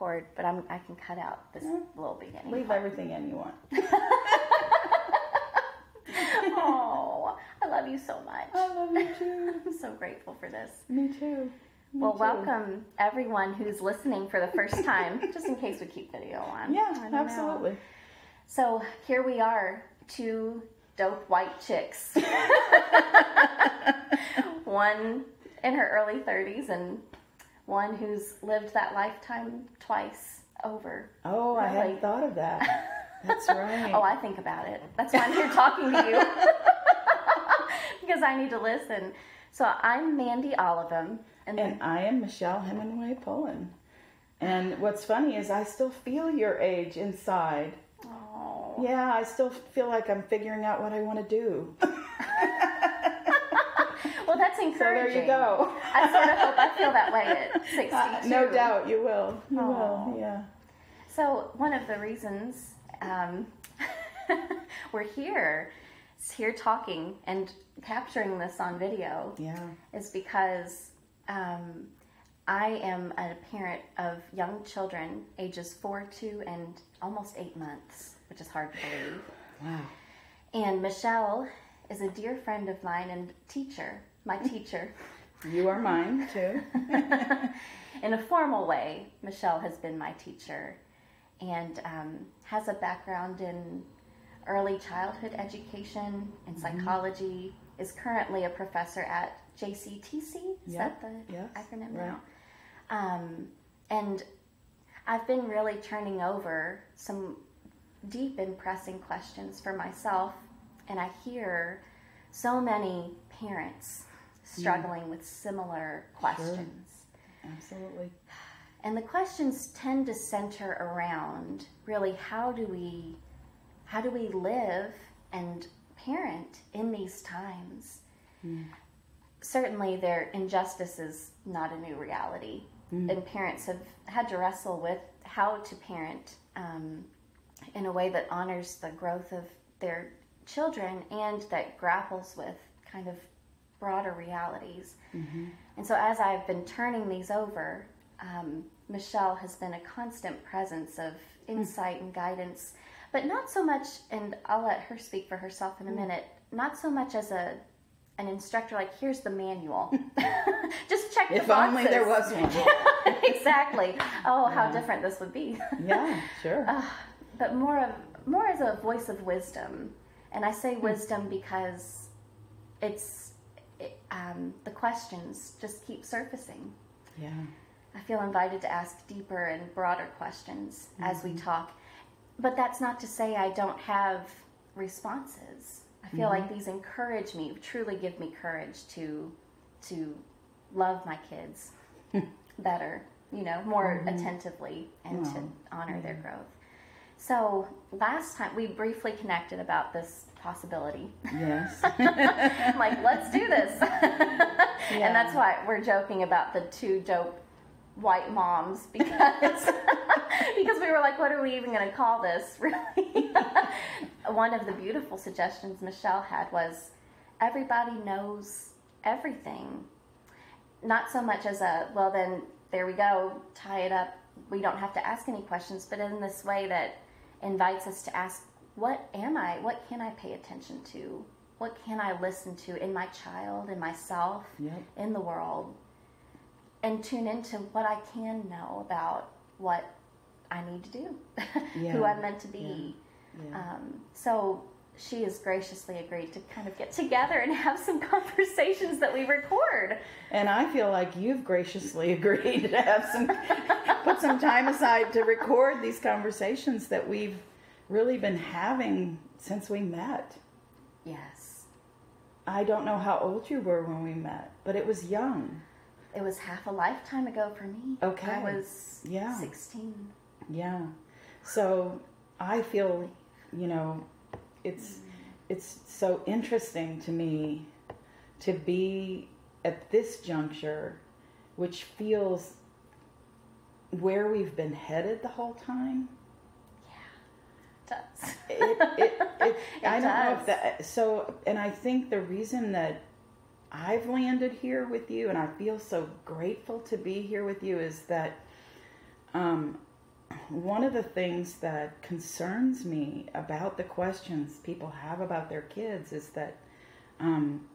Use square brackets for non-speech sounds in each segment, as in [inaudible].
record, but I'm I can cut out this Yeah. little beginning. Leave part. everything in you want. [laughs] [laughs] oh, I love you so much. I love you too. [laughs] I'm so grateful for this. Me too. Me Well, too. welcome everyone who's listening for the first time, just in case we keep video on. Yeah, don't know. absolutely. So here we are, two dope white chicks. one in her early 30s and one who's lived that lifetime twice over. Oh, I hadn't thought of that. [laughs] That's right. Oh, I think about it. That's why I'm here talking to you. [laughs] because I need to listen. So I'm Mandy Olivem. And, And I am Michelle Hemingway Pullen. And what's funny is I still feel your age inside. oh, Yeah, I still feel like I'm figuring out what I want to do. [laughs] that's So there you go. I sort of hope I feel that way at [laughs] 62. Uh, no doubt you will. You Aw. will. Yeah. So one of the reasons um, [laughs] we're here, here talking and capturing this on video, Yeah. is because um, I am a parent of young children, ages four, two, and almost eight months, which is hard to believe. Wow. And Michelle is a dear friend of mine and teacher, my teacher. You are mine too. [laughs] in a formal way, Michelle has been my teacher and um, has a background in early childhood education and Mm-hmm. psychology, is currently a professor at JCTC. Is that the yes, acronym right. now? Um, and I've been really turning over some deep and pressing questions for myself, and I hear so many parents struggling with similar questions. Absolutely. And the questions tend to center around really how do we how do we live and parent in these times? Certainly their injustice is not a new reality. And parents have had to wrestle with how to parent um, in a way that honors the growth of their children and that grapples with kind of broader realities. Mm-hmm. And so, as I've been turning these over, um, Michelle has been a constant presence of hmm. insight and guidance, but not so much, and I'll let her speak for herself in a hmm. minute, not so much as a an instructor like here's the manual. [laughs] Just check the If only there was one. [laughs] exactly. Oh how different this would be. Yeah, sure. [laughs] Ah, but more of more as a voice of wisdom. And i say hmm. wisdom because it's it, um, the questions just keep surfacing. Yeah. i feel invited to ask deeper and broader questions as we mm-hmm. talk. But that's not to say i don't have responses. I feel mm-hmm. like these encourage me truly give me courage to to love my kids [laughs] better you know more mm-hmm. attentively and to honor their growth. So last time we briefly connected about this possibility Yes. [laughs] I'm like, let's do this. [laughs] And that's why we're joking about the two dope white moms [laughs] because because we were like, what are we even going to call this? Really, one of the beautiful suggestions Michelle had was everybody knows everything. Not so much as a well, then there we go, tie it up. We don't have to ask any questions, but in this way that invites us to ask, what am I? What can I pay attention to? What can I listen to in my child, in myself, Yep. in the world? And tune into what I can know about what I need to do, [laughs] who I'm meant to be. Yeah. Um, so she has graciously agreed to kind of get together and [laughs] have some conversations that we record. And I feel like you've graciously [laughs] agreed to have some, put some time aside to record these conversations that we've really been having since we met. Yes. I don't know how old you were when we met, but it was young. It was half a lifetime ago for me. Okay. I was Yeah. 16. Yeah. So I feel, you know, it's mm. it's so interesting to me to be at this juncture, which feels where we've been headed the whole time. It does. It, it, it, [laughs] I It don't know if that. So, and I think the reason that I've landed here with you, and I feel so grateful to be here with you, is that um, one of the things that concerns me about the questions people have about their kids is that um,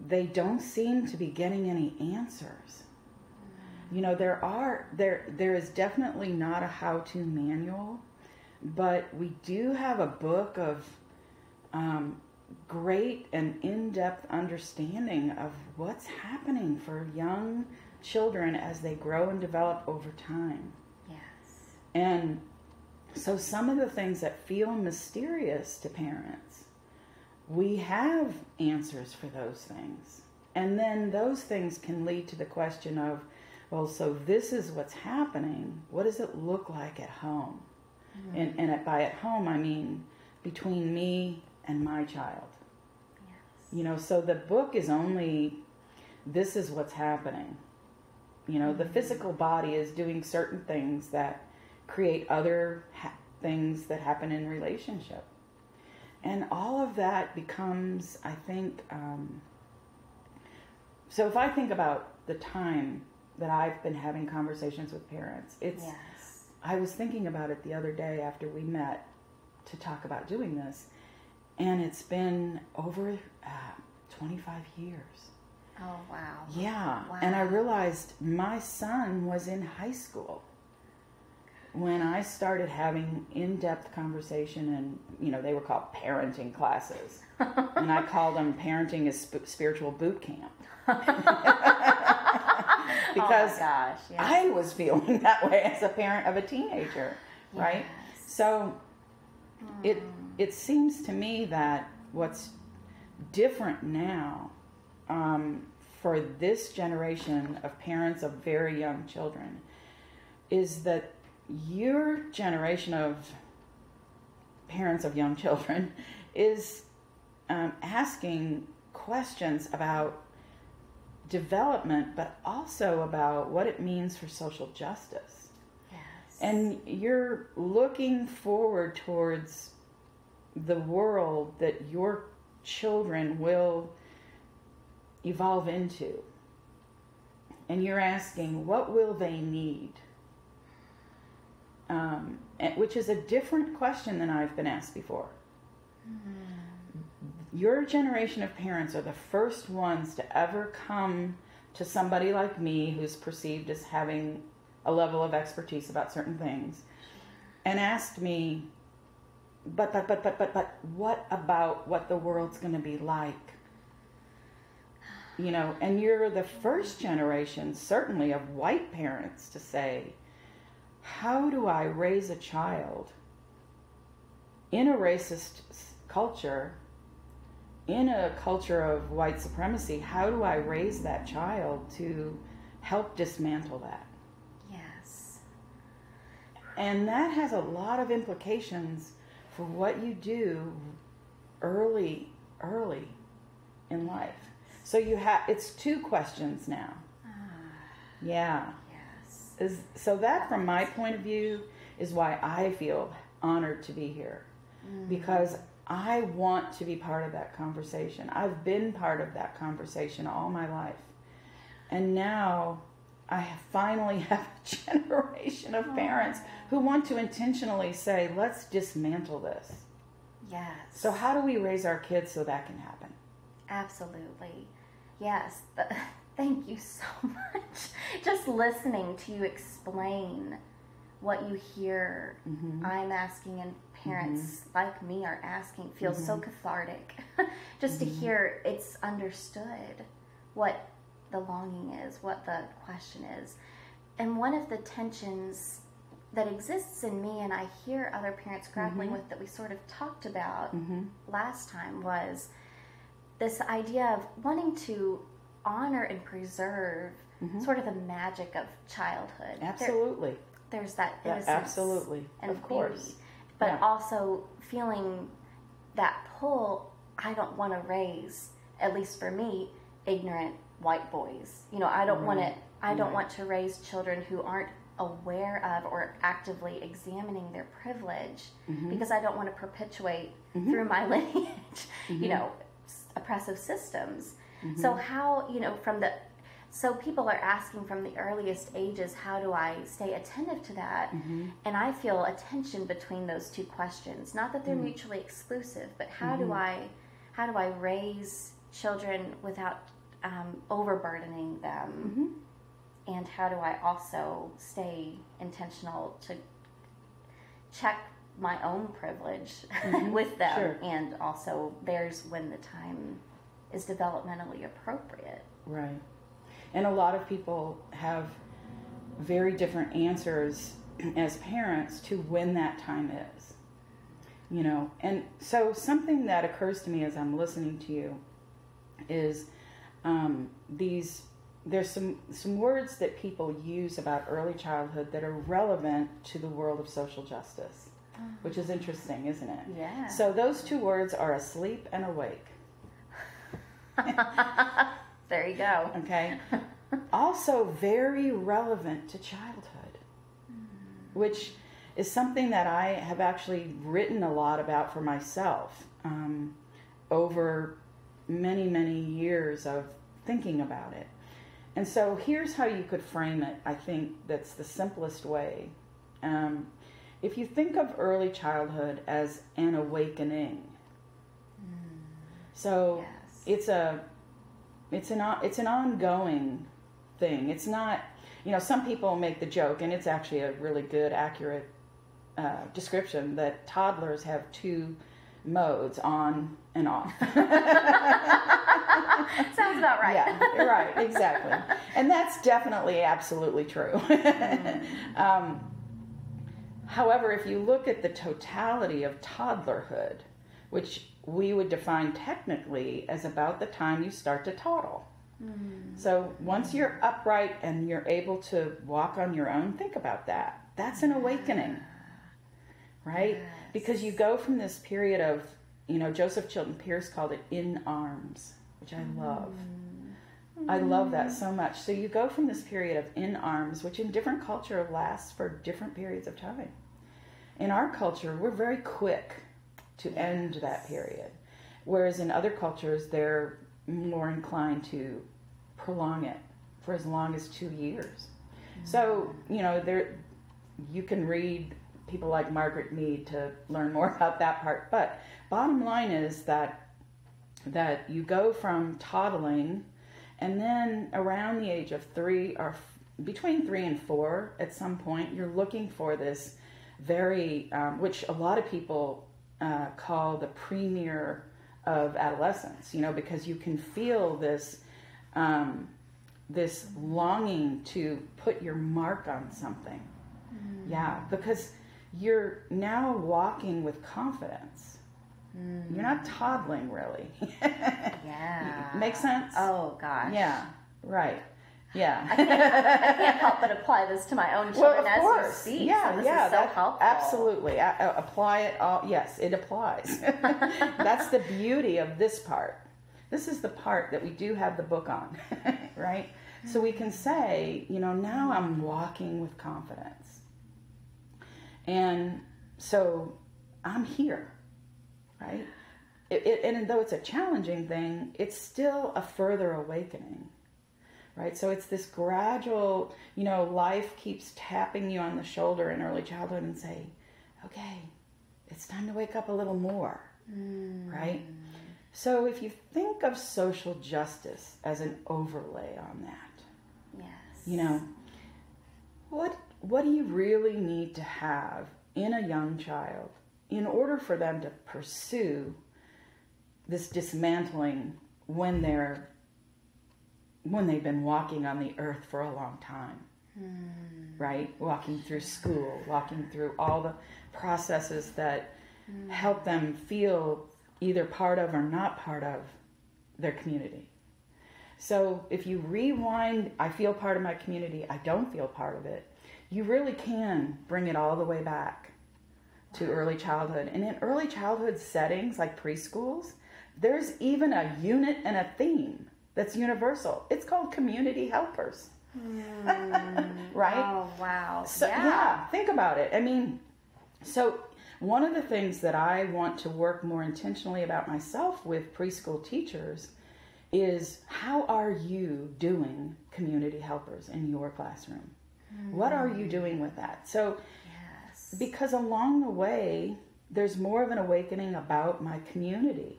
they don't seem to be getting any answers. You know, there are there there is definitely not a how-to manual, but we do have a book of um, great and in-depth understanding of what's happening for young children as they grow and develop over time. Yes. And so some of the things that feel mysterious to parents, we have answers for those things. And then those things can lead to the question of, well, so this is what's happening. What does it look like at home? Mm-hmm. And, and at, by at home, I mean between me and my child. Yes. You know, so the book is only this is what's happening. You know, the physical body is doing certain things that create other ha- things that happen in relationship. And all of that becomes, I think, um, so if I think about the time that I've been having conversations with parents, it's, Yes. I was thinking about it the other day after we met to talk about doing this, and it's been over uh, 25 years. Oh wow. Yeah. And I realized my son was in high school when I started having in depth conversation, and, you know, they were called parenting classes. [laughs] and I called them parenting is sp- spiritual boot camp. [laughs] [laughs] because oh gosh. Yes. I was feeling [laughs] that way as a parent of a teenager, right? Yes. So it it seems to me that what's different now um, for this generation of parents of very young children is that your generation of parents of young [laughs] children is um, asking questions about development, but also about what it means for social justice. Yes. And you're looking forward towards the world that your children will evolve into. And you're asking, what will they need? Um, which is a different question than I've been asked before. Your generation of parents are the first ones to ever come to somebody like me who's perceived as having a level of expertise about certain things and asked me, but, but, but, but, but, but, what about what the world's going to be like? You know, and you're the first generation, certainly, of white parents to say, how do I raise a child in a racist culture, in a culture of white supremacy? How do I raise that child to help dismantle that? yes. And that has a lot of implications for what you do early, early in life. So you have it's two questions now. Ah. Yeah. Yes. Is so that from my point of view is why I feel honored to be here. Mm. Because I want to be part of that conversation. I've been part of that conversation all my life. And now I finally [laughs] have a generation of parents who want to intentionally say, let's dismantle this. Yes. So, how do we raise our kids so that can happen? Absolutely. Yes. [laughs] Thank you so [laughs] much. Just listening to you explain what you hear Mm-hmm. I'm asking and parents like me are asking feels so Mm-hmm. cathartic. [laughs] Just to hear it's understood what the longing is, what the question is. And one of the tensions that exists in me and I hear other parents grappling Mm-hmm. with that we sort of talked about last time was this idea of wanting to honor and preserve sort of the magic of childhood. There- Absolutely. there's that Yeah, absolutely. and Of course. But Yeah. also feeling that pull. I don't want to raise, at least for me, ignorant white boys. You know, I don't want to. I don't Right. want to raise children who aren't aware of or actively examining their privilege Mm-hmm. because I don't want to perpetuate through my [laughs] lineage, you know, oppressive systems. Mm-hmm. So how, you know, from the so people are asking from the earliest ages, how do I stay attentive to that? Mm-hmm. And I feel a tension between those two questions. Not that they're Mm. mutually exclusive, but how Mm-hmm. do I how do I raise children without um, overburdening them? Mm-hmm. And how do I also stay intentional to check my own privilege [laughs] with them Mm-hmm. Sure. and also theirs when the time is developmentally appropriate? Right. And a lot of people have very different answers as parents to when that time is. You know, and so something that occurs to me as I'm listening to you is um, these. There's some some words that people use about early childhood that are relevant to the world of social justice, which is interesting, isn't it? Yeah. So those two words are asleep and awake. [laughs] [laughs] there you go. Okay. [laughs] also very relevant to childhood, which is something that I have actually written a lot about for myself um, over many, many years of thinking about it. And so here's how you could frame it. I think that's the simplest way. Um, if you think of early childhood as an awakening, so Yes. it's a it's an it's an ongoing thing. It's not you know some people make the joke, and it's actually a really good accurate uh, description that toddlers have two modes on and off. [laughs] Sounds about right. Yeah, right, exactly. And that's definitely absolutely true. [laughs] um, however, if you look at the totality of toddlerhood, which we would define technically as about the time you start to toddle. Mm. So once you're upright and you're able to walk on your own, think about that. That's an awakening, right? Because you go from this period of, you know, Joseph Chilton Pearce called it in arms, which I love. Mm. I love that mm. so much. So you go from this period of in arms, which in different culture lasts for different periods of time. In our culture, we're very quick to end that period, whereas in other cultures, they're more inclined to prolong it for as long as two years. So you know, there you can read people like Margaret Mead to learn more [laughs] about that part. But bottom line is that that you go from toddling and then around the age of three or f- between three and four at some point you're looking for this very um, which a lot of people uh, call the premier of adolescence you know because you can feel this um, this longing to put your mark on something yeah because you're now walking with confidence you're not toddling really [laughs] Yeah. Make sense? Oh gosh. yeah right yeah I can't help but apply this to my own well, children of as course. you speak. Yeah, so this yeah, is so that- helpful. absolutely. A- a- apply it all. Yes, it applies. [laughs] That's the beauty of this part. This is the part that we do have the book on, [laughs] right? So we can say, you know, now I'm walking with confidence. And so I'm here, right? It, it, and though it's a challenging thing, it's still a further awakening right? So it's this gradual, you know, life keeps tapping you on the shoulder in early childhood and say, okay, it's time to wake up a little more, mm. right? So if you think of social justice as an overlay on that, Yes. you know, what what do you really need to have in a young child in order for them to pursue this dismantling when they're when they've been walking on the earth for a long time hmm. right? Walking through school walking through all the processes that hmm. help them feel either part of or not part of their community. So if you rewind, I feel part of my community, I don't feel part of it, you really can bring it all the way back to early childhood. And in early childhood settings like preschools, there's even a unit and a theme that's universal. It's called community helpers. Hmm. [laughs] right? Oh wow. So, yeah. think about it. I mean, so one of the things that I want to work more intentionally about myself with preschool teachers is how are you doing community helpers in your classroom? What are you hmm. doing with that? So, Yes. because along the way, there's more of an awakening about my community.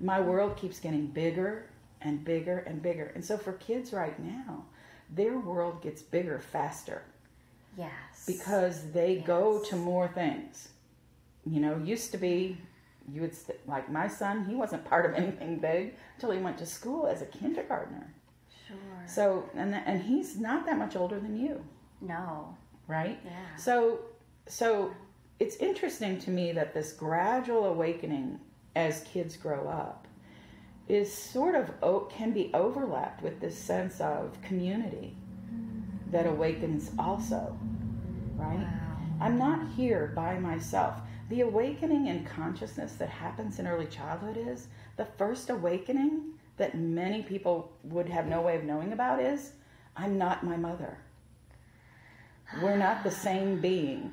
My world keeps getting bigger and bigger and bigger. And so, for kids right now, their world gets bigger faster Yes. because they go to more things. You know, used to be you would st- like my son, he wasn't part of [laughs] anything big until he went to school as a kindergartner. Sure. So, and th- and he's not that much older than you, No. right? Yeah. So, so it's interesting to me that this gradual awakening as kids grow up is sort of o- can be overlapped with this sense of community that awakens also, right? Wow. I'm not here by myself. The awakening in consciousness that happens in early childhood is the first awakening that many people would have no way of knowing about is I'm not my mother. We're not the [sighs] same being.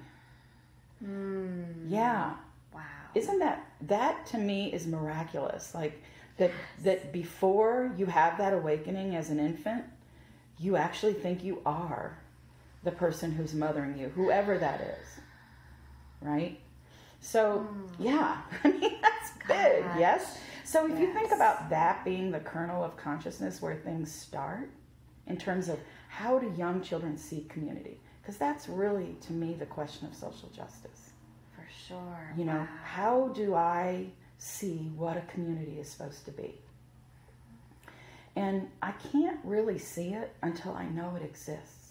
Mm. Yeah. Wow. Isn't that that to me is miraculous? Like that that before you have that awakening as an infant, you actually think you are the person who's mothering you, whoever that is. Right? So, hmm. yeah. [laughs] I mean, that's big, yes? So, if you think about that being the kernel of consciousness where things start in terms of how do young children see community? Because that's really, to me, the question of social justice. For sure. You know, Wow. how do I see what a community is supposed to be? And I can't really see it until I know it exists.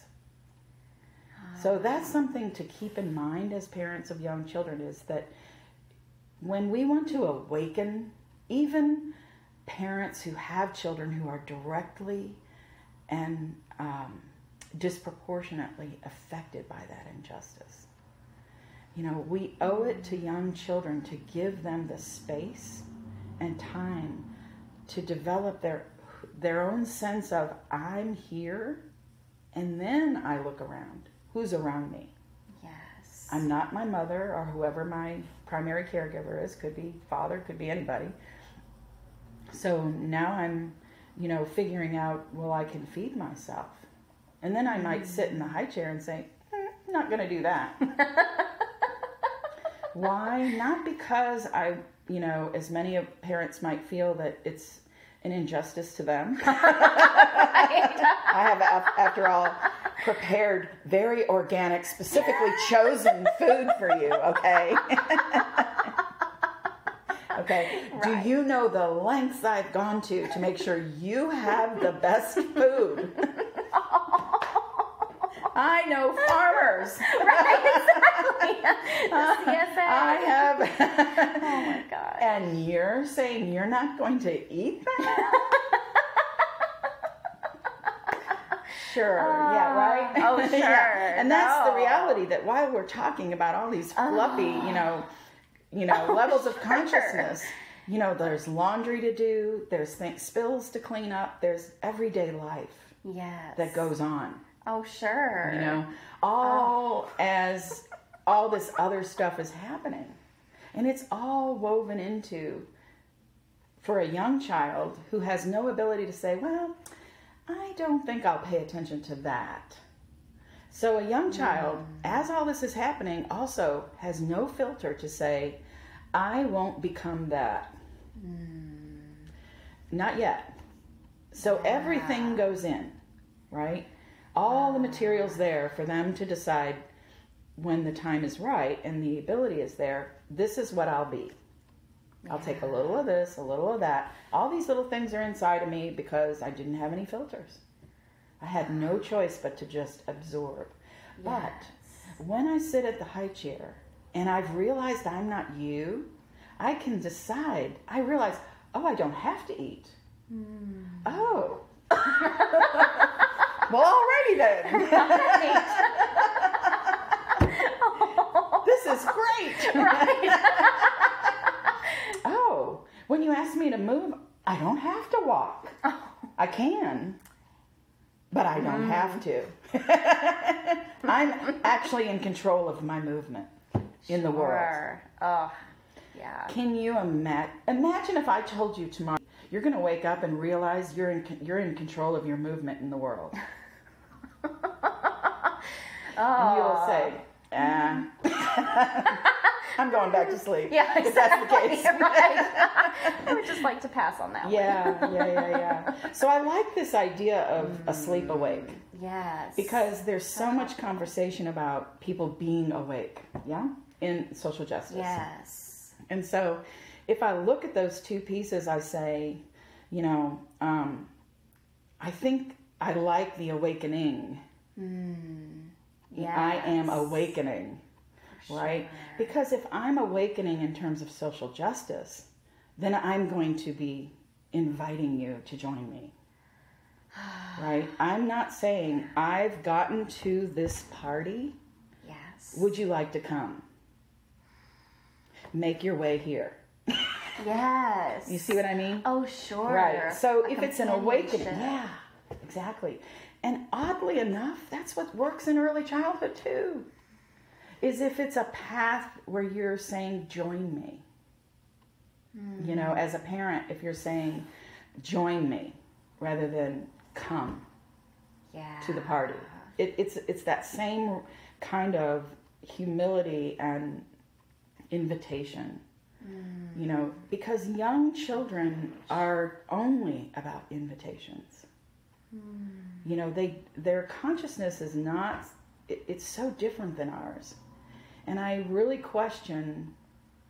So that's something to keep in mind as parents of young children is that when we want to awaken, even parents who have children who are directly and um, disproportionately affected by that injustice, you know, we owe it to young children to give them the space and time to develop their their own sense of I'm here and then I look around. Who's around me? Yes. I'm not my mother or whoever my primary caregiver is, could be father, could be anybody. So now I'm, you know, figuring out, well, I can feed myself. And then I might sit in the high chair and say, "Hmm, not going to do that. [laughs] Why? Not because I, you know, as many of parents might feel that it's an injustice to them. [laughs] I have, after all, prepared very organic, specifically chosen food for you, okay? [laughs] okay. Right. Do you know the lengths I've gone to to make sure you have the best food? I know farmers. [laughs] Right, exactly. [laughs] Uh, CSA. I have. [laughs] Oh my God. And you're saying you're not going to eat that? sure. yeah, uh, right? oh, Yeah. sure. And that's the reality that while we're talking about all these uh. fluffy, you know, you know, Oh, levels of consciousness, you know, there's laundry to do, there's things, spills to clean up, there's everyday life yes. that goes on Oh, sure. you know oh. all as all this other stuff is happening. And it's all woven into for a young child who has no ability to say well i don't think i'll pay attention to that. So a young mm-hmm. child as all this is happening also has no filter to say i won't become that. Mm. Not yet. So everything goes in right all the materials there for them to decide when the time is right and the ability is there this is what i'll be. I'll take a little of this a little of that. All these little things are inside of me because i didn't have any filters. I had no choice but to just absorb. But when i sit at the high chair and i've realized i'm not you i can decide. I realize oh i don't have to eat. Hmm. Oh [laughs] well alrighty then [laughs] [laughs] this is great. [laughs] oh, when you ask me to move, I don't have to walk. Oh. I can, but I don't have mm. to. I'm actually in control of my movement in the world. Oh, yeah. Can you imagine? Imagine if I told you tomorrow you're going to wake up and realize you're in you're in control of your movement in the world. [laughs] And you'll say, ah. [laughs] I'm going back to sleep. Yeah, if that's the case. [laughs] right. I would just like to pass on that one. Yeah, yeah, yeah, yeah. So I like this idea of asleep awake Yes. because there's so much conversation about people being awake, yeah, in social justice. Yes. And so if I look at those two pieces, I say, you know, um, I think I like the awakening. Yeah, I am Yes. awakening, right? Because if I'm awakening in terms of social justice, then I'm going to be inviting you to join me. [sighs] Right? I'm not saying I've gotten to this party. Yes. Would you like to come? Make your way here. [laughs] Yes. You see what I mean? Oh, sure. Right. So A if it's an awakening, yeah, exactly. And oddly enough, that's what works in early childhood too. Is if it's a path where you're saying, join me. You know, mm-hmm. as a parent, if you're saying, join me, rather than come Yeah. to the party. It, it's it's that same kind of humility and invitation. You know, mm. because young children are only about invitations. You know, they their consciousness is not. It, it's so different than ours, and I really question.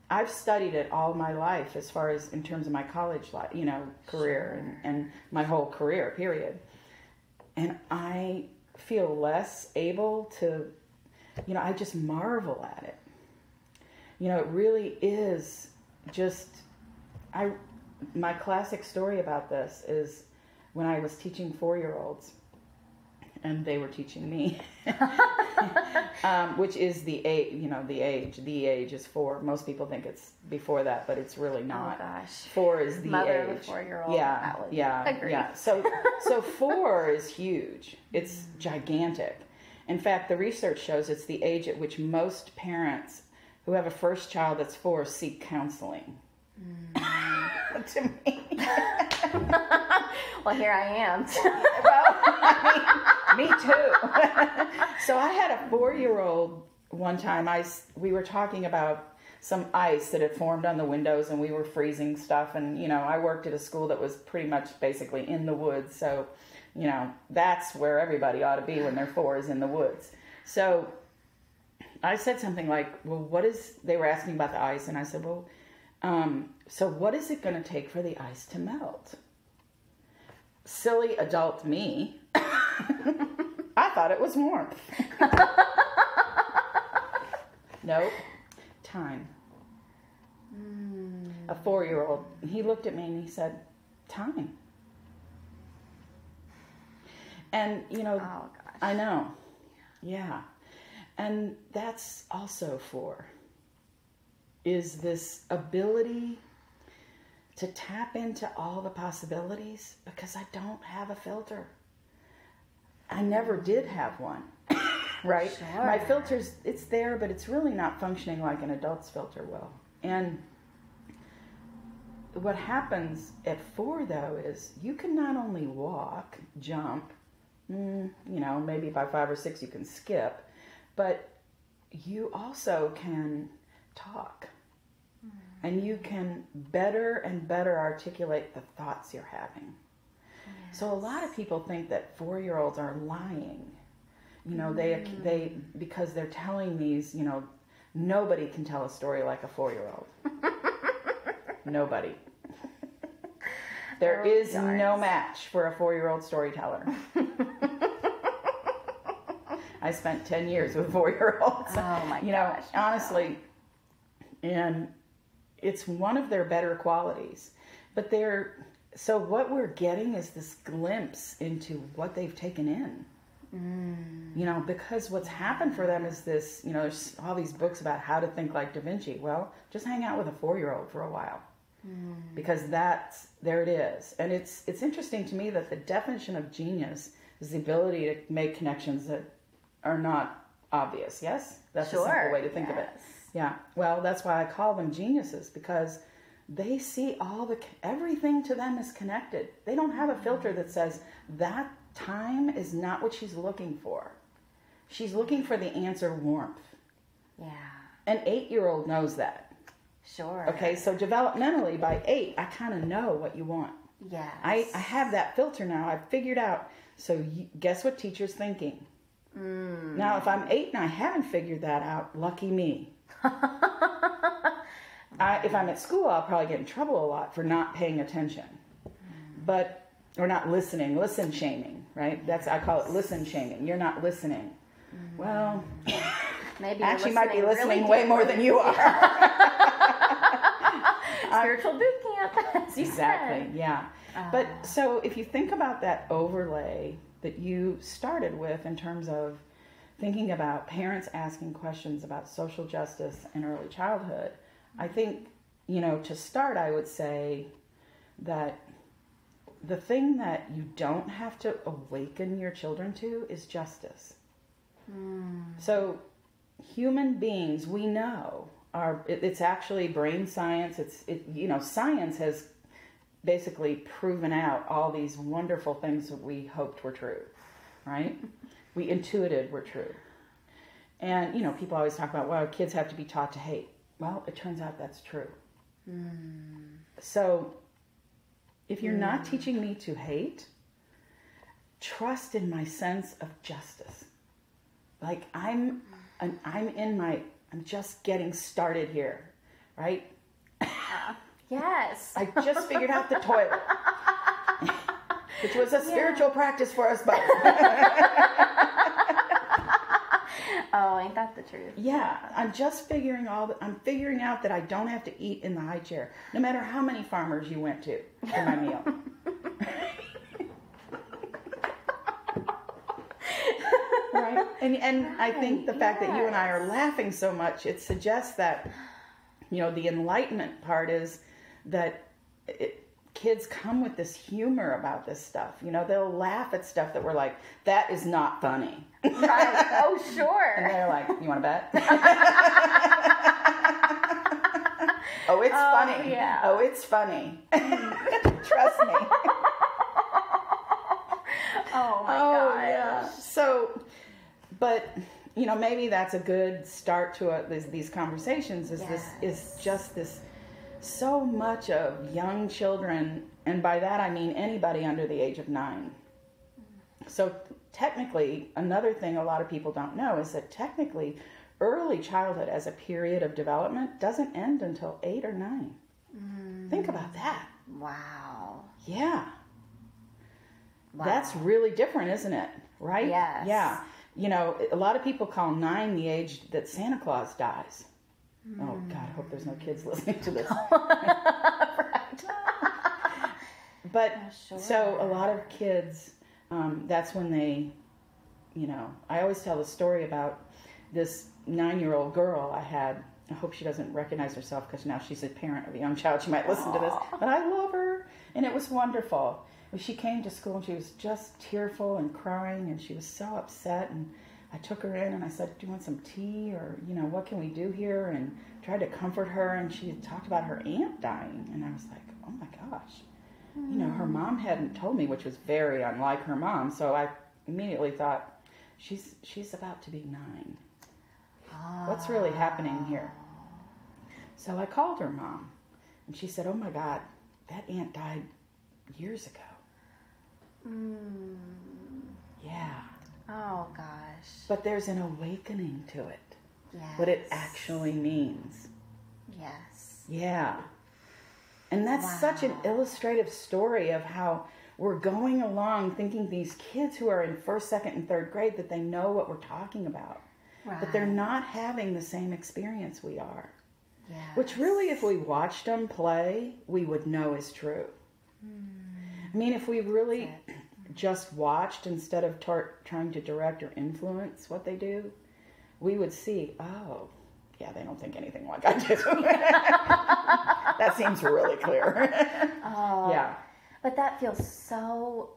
I've studied it all my life, as far as in terms of my college life, you know, career and, and my whole career period and I feel less able to, you know, I just marvel at it. You know, it really is just, I, my classic story about this is when I was teaching four year olds and they were teaching me, [laughs] um, which is the age, you know, the age, the age is four. Most people think it's before that, but it's really not. Oh, not. gosh. Four is the Mother age. of four-year-old, Yeah, yeah, agree. yeah. So, so four is huge. It's gigantic. In fact, the research shows it's the age at which most parents who have a first child that's four seek counseling. [laughs] to me, [laughs] [laughs] Well, here I am. [laughs] well, me too. [laughs] so I had a four-year-old one time. I we were talking about some ice that had formed on the windows, and we were freezing stuff. And you know, I worked at a school that was pretty much basically in the woods, so you know that's where everybody ought to be when they're four is in the woods. So I said something like, "Well, what is?" They were asking about the ice, and I said, "Well, um, so what is it going to take for the ice to melt?" Silly adult me, I thought it was warmth. nope, time. A four-year-old. He looked at me and he said, "Time." And you know, Oh, gosh. I know. Yeah. And that's also for is this ability to tap into all the possibilities because I don't have a filter. I never did have one. [coughs] right? Sure. My filter's it's there, but it's really not functioning like an adult's filter will. And what happens at four though is you can not only walk, jump, mm, you know, maybe by five or six you can skip, but you also can talk. And you can better and better articulate the thoughts you're having. So a lot of people think that four-year-olds are lying. You know, they mm. they because they're telling these, you know, nobody can tell a story like a four-year-old. [laughs] nobody. [laughs] There Oh, is no match for a four-year-old storyteller. [laughs] I spent 10 years with four-year-olds. Oh, my You know, gosh, honestly, and it's one of their better qualities. But they're so what we're getting is this glimpse into what they've taken in. Mm. You know, because what's happened for them is this, you know, there's all these books about how to think like Da Vinci. Well, just hang out with a four year old for a while. Mm. Because that's there it is. And it's it's interesting to me that the definition of genius is the ability to make connections that are not obvious. Yes? That's a simple way to think of it. Yeah. Well, that's why I call them geniuses because they see all the everything to them is connected. They don't have a filter that says that time is not what she's looking for. She's looking for the answer warmth. Yeah. An 8-year-old knows that. Sure. Okay, so developmentally by 8, I kind of know what you want. Yeah. I, I have that filter now. I've figured out. So you, guess what teacher's thinking? Mm. Now, if I'm eight and I haven't figured that out, lucky me. [laughs] I, if I'm at school, I'll probably get in trouble a lot for not paying attention, but or not listening, listen shaming, right? That's I call it listen shaming. You're not listening. Well, [laughs] Maybe you're actually, might be listening really way more than you are. [laughs] Spiritual boot camp, Exactly, yeah. But ah. so if you think about that overlay that you started with in terms of thinking about parents asking questions about social justice in early childhood, I think, you know, to start, I would say that the thing that you don't have to awaken your children to is justice. Hmm. So, human beings, we know, are it, it's actually brain science. It's it, you know, science has basically proven out all these wonderful things that we hoped were true, right? [laughs] we intuited were true. And you know, people always talk about, well, kids have to be taught to hate. Well, it turns out that's true. Hmm. So, if you're not hmm. teaching me to hate, trust in my sense of justice. Like I'm, I'm, I'm in my, I'm just getting started here, right? [laughs] Yes. I just figured out the toilet, [laughs] which was a spiritual practice for us both. [laughs] oh, ain't that the truth? yeah, I'm just figuring all. The, I'm figuring out that I don't have to eat in the high chair, no matter how many farmers you went to for my meal. [laughs] right, and and I think the fact that you and I are laughing so much, it suggests that you know the enlightenment part is that it, kids come with this humor about this stuff. You know, they'll laugh at stuff that we're like, that is not funny. Right. Oh, [laughs] sure. And they're like, you want to bet? [laughs] oh, it's Oh, funny. yeah. Oh, it's funny. Mm. [laughs] Trust me. Oh my oh, god. yeah. So, but you know, maybe that's a good start to a, this, these conversations. Is this is just this so much of young children, and by that I mean anybody under the age of nine. So technically, another thing a lot of people don't know is that technically, early childhood as a period of development doesn't end until eight or nine. Mm. Think about that. Wow. Yeah. Wow. That's really different, isn't it? Right? Yes. Yeah. You know, a lot of people call nine the age that Santa Claus dies. Oh, God, I hope there's no kids [laughs] listening to this. [laughs] [laughs] but sure. so a lot of kids, um, that's when they, you know, I always tell the story about this nine year old girl I had. I hope she doesn't recognize herself because now she's a parent of a young child. She might listen to this, but I love her, and it was wonderful. She came to school and she was just tearful and crying, and she was so upset. And I took her in and I said, "Do you want some tea, or you know, what can we do here?" And tried to comfort her. And she had talked about her aunt dying, and I was like, "Oh my gosh." you know, her mm. mom hadn't told me, which was very unlike her mom. So I immediately thought, she's she's about to be nine. What's really happening here? Ah. So I called her mom, and she said, "Oh my God, that aunt died years ago." Mm. Yeah, Oh gosh. But there's an awakening to it. Yes. What it actually means. Yes. Yeah. And that's such an illustrative story of how we're going along thinking these kids who are in first, second, and third grade that they know what we're talking about. But they're not having the same experience we are. Yeah. Which really, if we watched them play, we would know is true. Hmm. I mean, if we really just watched instead of tar- trying to direct or influence what they do, we would see, oh, yeah, they don't think anything like I do. [laughs] that seems really clear. Oh. yeah. But that feels so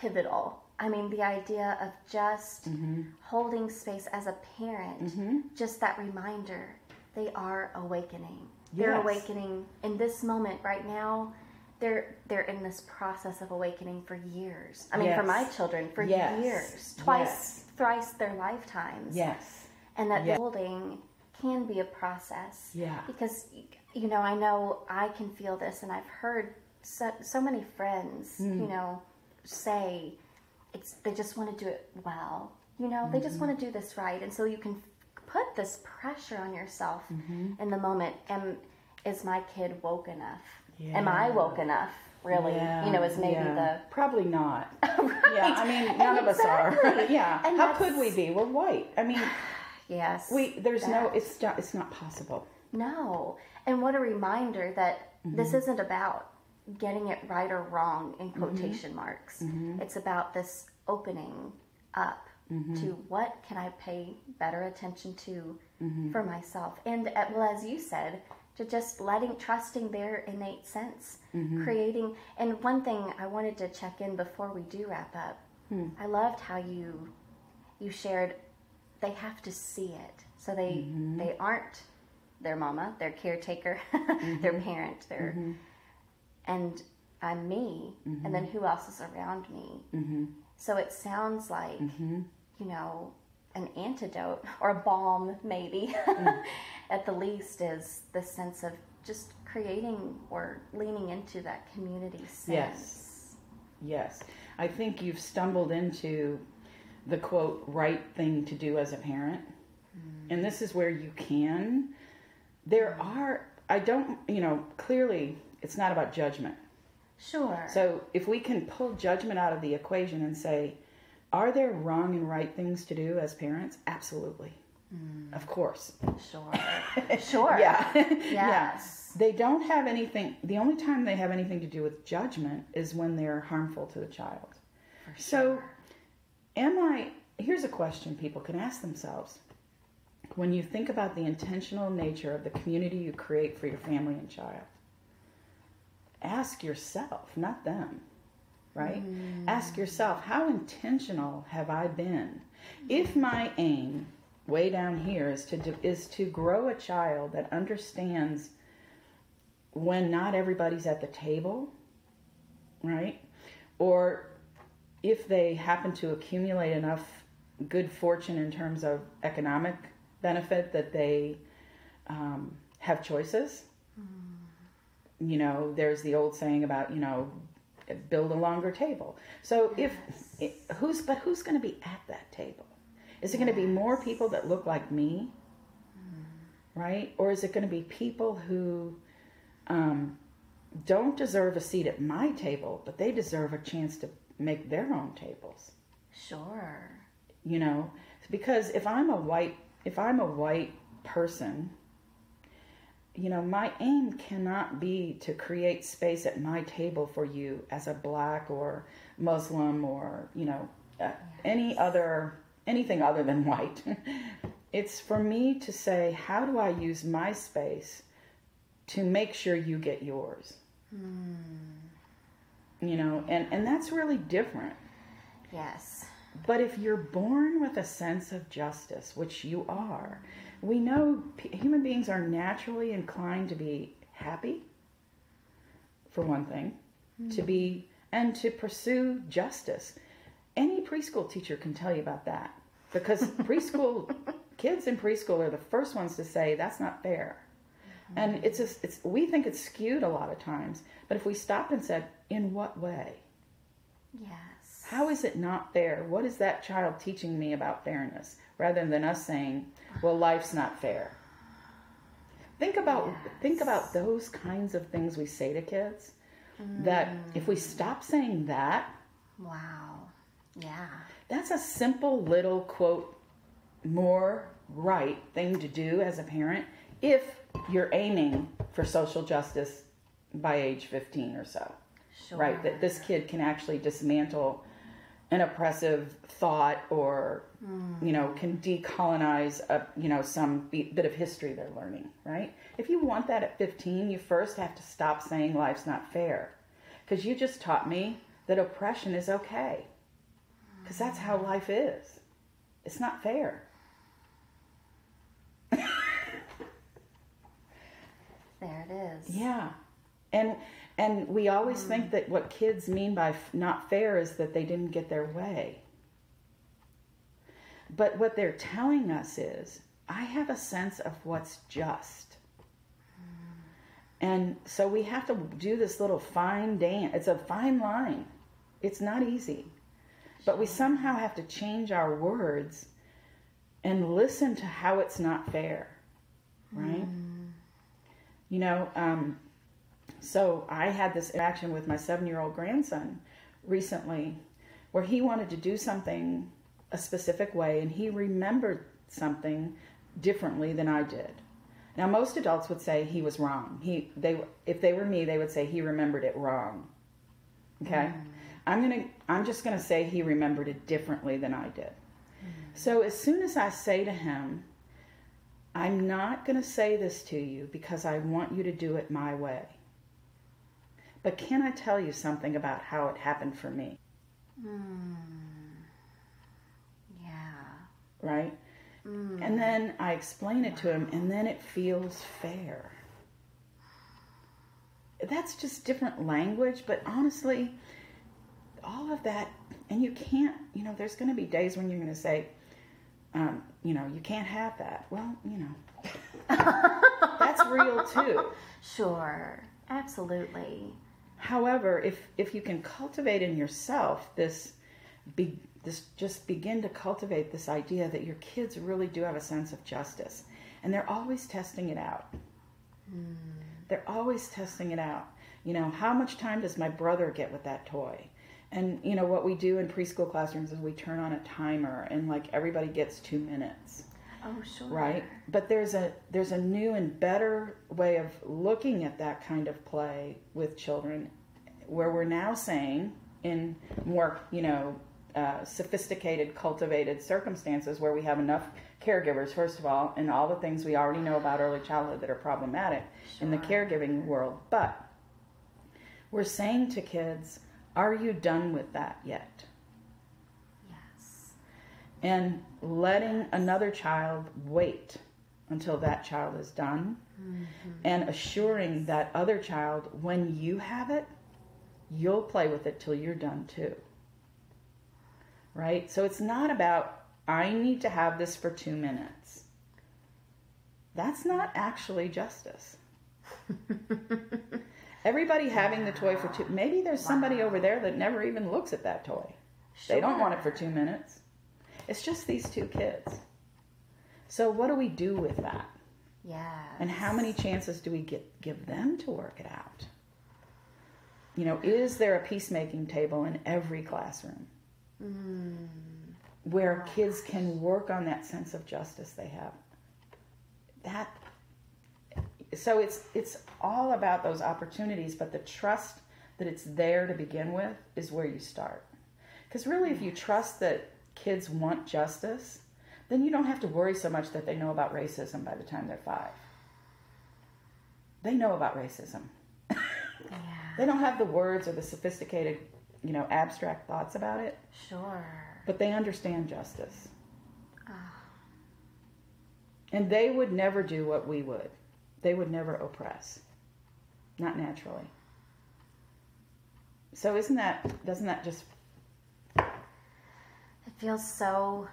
pivotal. I mean, the idea of just Mm-hmm. holding space as a parent, just that reminder they are awakening. They're awakening in this moment right now. They're they're in this process of awakening for years. I mean, for my children, for Yes. years, twice, Yes. thrice their lifetimes. Yes. and that Yeah. building can be a process Yeah. because you know i know i can feel this and i've heard so, so many friends Hmm. you know say it's they just want to do it well you know they Mm-hmm. just want to do this right and so you can put this pressure on yourself Mm-hmm. in the moment And is my kid woke enough am i woke enough really Yeah, you know is maybe yeah. probably not. [laughs] the Yeah, I mean, none of us are. [laughs] Yeah, And how could we be? We're white. I mean, [sighs] yes we there's no. It's not. It's not possible. No. And what a reminder that this Mm-hmm. isn't about getting it right or wrong in Mm-hmm. quotation marks. It's about this opening up Mm-hmm. to what can I pay better attention to Mm-hmm. for myself. And uh, well, as you said, to just letting, trusting their innate sense, Mm-hmm. creating. And one thing I wanted to check in before we do wrap up. Hmm. I loved how you you shared they have to see it. So they Mm-hmm. they aren't their mama, their caretaker, [laughs] Mm-hmm. their parent, their and I'm me, and then who else is around me? Mm-hmm. So it sounds like you know an antidote or a balm, maybe. [laughs] at the least, is the sense of just creating or leaning into that community sense. Yes. Yes. I think you've stumbled into the quote right thing to do as a parent. Mm. And this is where you can. There mm. are, I don't, you know, clearly it's not about judgment. Sure. So if we can pull judgment out of the equation and say, are there wrong and right things to do as parents? Absolutely. Mm. Of course. sure. Sure. [laughs] Yeah. Yes. yeah. They don't have anything, the only time they have anything to do with judgment is when they're harmful to the child. For So, am I, here's a question people can ask themselves. When you think about the intentional nature of the community you create for your family and child, ask yourself, not them, right? Mm. Ask yourself, how intentional have I been? If my aim way down here is to do, is to grow a child that understands when not everybody's at the table, right? Or if they happen to accumulate enough good fortune in terms of economic benefit that they um, have choices. You know, there's the old saying about you know, build a longer table. So if it, who's but who's going to be at that table? Is it going to be more people that look like me, right? Or is it going to be people who um, don't deserve a seat at my table, but they deserve a chance to make their own tables? Sure. you know because if i'm a white if i'm a white person you know my aim cannot be to create space at my table for you as a black or muslim or you know uh, any other anything other than white. [laughs] It's for me to say how do i use my space to make sure you get yours? Hmm. You know and and that's really different. Yes. but if you're born with a sense of justice, which you are, we know p- human beings are naturally inclined to be happy, for one thing, hmm. to be, and to pursue justice. Any preschool teacher can tell you about that because preschool [laughs] kids in preschool are the first ones to say that's not fair. And mm-hmm. it's, just, it's we think it's skewed a lot of times, but if we stopped and said, in what way? Yes. How is it not fair? What is that child teaching me about fairness? Rather than us saying, well, life's not fair. Think about think about those kinds of things we say to kids. That if we mm. stop saying that, Wow. Yeah. That's a simple little quote more right thing to do as a parent if you're aiming for social justice by age 15 or so. Sure. right that this kid can actually dismantle an oppressive thought or hmm. you know can decolonize a you know some bit of history they're learning right if you want that at 15 you first have to stop saying life's not fair because you just taught me that oppression is okay because that's how life is it's not fair [laughs] there it is. Yeah. And and we always think mm. that what kids mean by f- not fair is that they didn't get their way. But what they're telling us is, I have a sense of what's just. Mm. And so we have to do this little fine dance. It's a fine line. It's not easy. But we somehow have to change our words and listen to how it's not fair. Right? You know, um, so I had this interaction with my seven year old grandson recently where he wanted to do something a specific way and he remembered something differently than I did. Now most adults would say he was wrong. He they if they were me they would say he remembered it wrong. Okay? I'm going to I'm just going to say he remembered it differently than I did. So as soon as I say to him, I'm not going to say this to you because I want you to do it my way. But can I tell you something about how it happened for me? Mm. Yeah. Right? And then I explain it to him, and then it feels fair. That's just different language, but honestly, all of that, and you can't, you know, there's going to be days when you're going to say, um, you know, you can't have that. Well, you know, [laughs] that's real too. Sure. Absolutely. However, if if you can cultivate in yourself this, be, this just begin to cultivate this idea that your kids really do have a sense of justice, and they're always testing it out. They're always testing it out. You know, how much time does my brother get with that toy? And you know what we do in preschool classrooms is we turn on a timer, and like everybody gets two minutes. Oh, sure. right? But there's a there's a new and better way of looking at that kind of play with children where we're now saying in more you know uh, sophisticated cultivated circumstances where we have enough caregivers first of all and all the things we already know about early childhood that are problematic in the caregiving world. But we're saying to kids are you done with that yet? Yes. and letting another child wait until that child is done mm-hmm. and assuring that other child when you have it you'll play with it till you're done too. Right? So it's not about i need to have this for two minutes. That's not actually justice [laughs] everybody having the toy for two maybe there's somebody over there that never even looks at that toy they don't want it for two minutes it's just these two kids. So what do we do with that? Yeah. And how many chances do we get give them to work it out? You know, is there a peacemaking table in every classroom mm. where oh kids can work on that sense of justice they have? That so it's it's all about those opportunities, but the trust that it's there to begin with is where you start. Because really, if you trust that kids want justice, then you don't have to worry so much that they know about racism by the time they're five. They know about racism. Yeah. They don't have the words or the sophisticated, you know, abstract thoughts about it, Sure. but they understand justice. Ah. And they would never do what we would. They would never oppress. Not naturally. So isn't that doesn't that just It feels so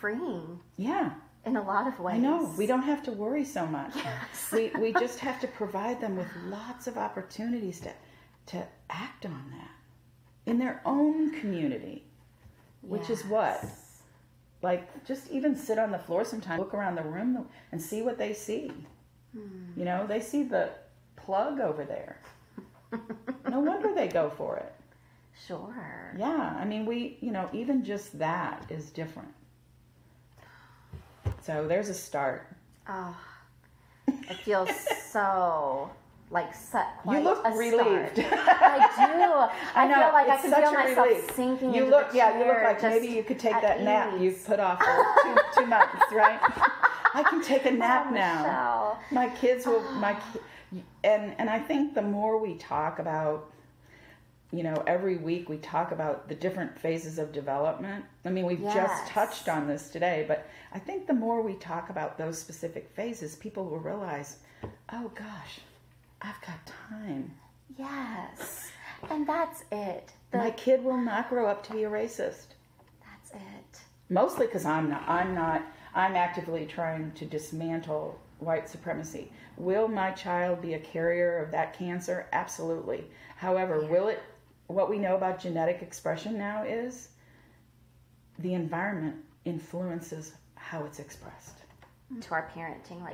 freeing yeah, in a lot of ways. I know. We don't have to worry so much. Yes. we, we [laughs] just have to provide them with lots of opportunities to, to act on that in their own community, which is what? Like, just even sit on the floor sometimes, look around the room and see what they see. Hmm. You know, they see the plug over there. no wonder they go for it. Sure. Yeah, I mean, we, you know, even just that is different. So there's a start. Oh, it feels so like such quite You look relieved. I do. [laughs] I, know, feel like I can feel myself relief. sinking You into look, yeah, you look like maybe you could take at that nap you've put off for two, two months, right? [laughs] I can take a [laughs] oh, nap Oh, now. Michelle. My kids will, [gasps] my, and and I think the more we talk about, you know, every week we talk about the different phases of development. I mean, we've Yes. just touched on this today, but I think the more we talk about those specific phases, people will realize, oh gosh, I've got time. Yes. And that's it. The, My kid will not grow up to be a racist. that's it. Mostly because I'm not. I'm not. I'm actively trying to dismantle white supremacy. Will my child be a carrier of that cancer? Absolutely. However, will it? What we know about genetic expression now is the environment influences how it's expressed. To our parenting, like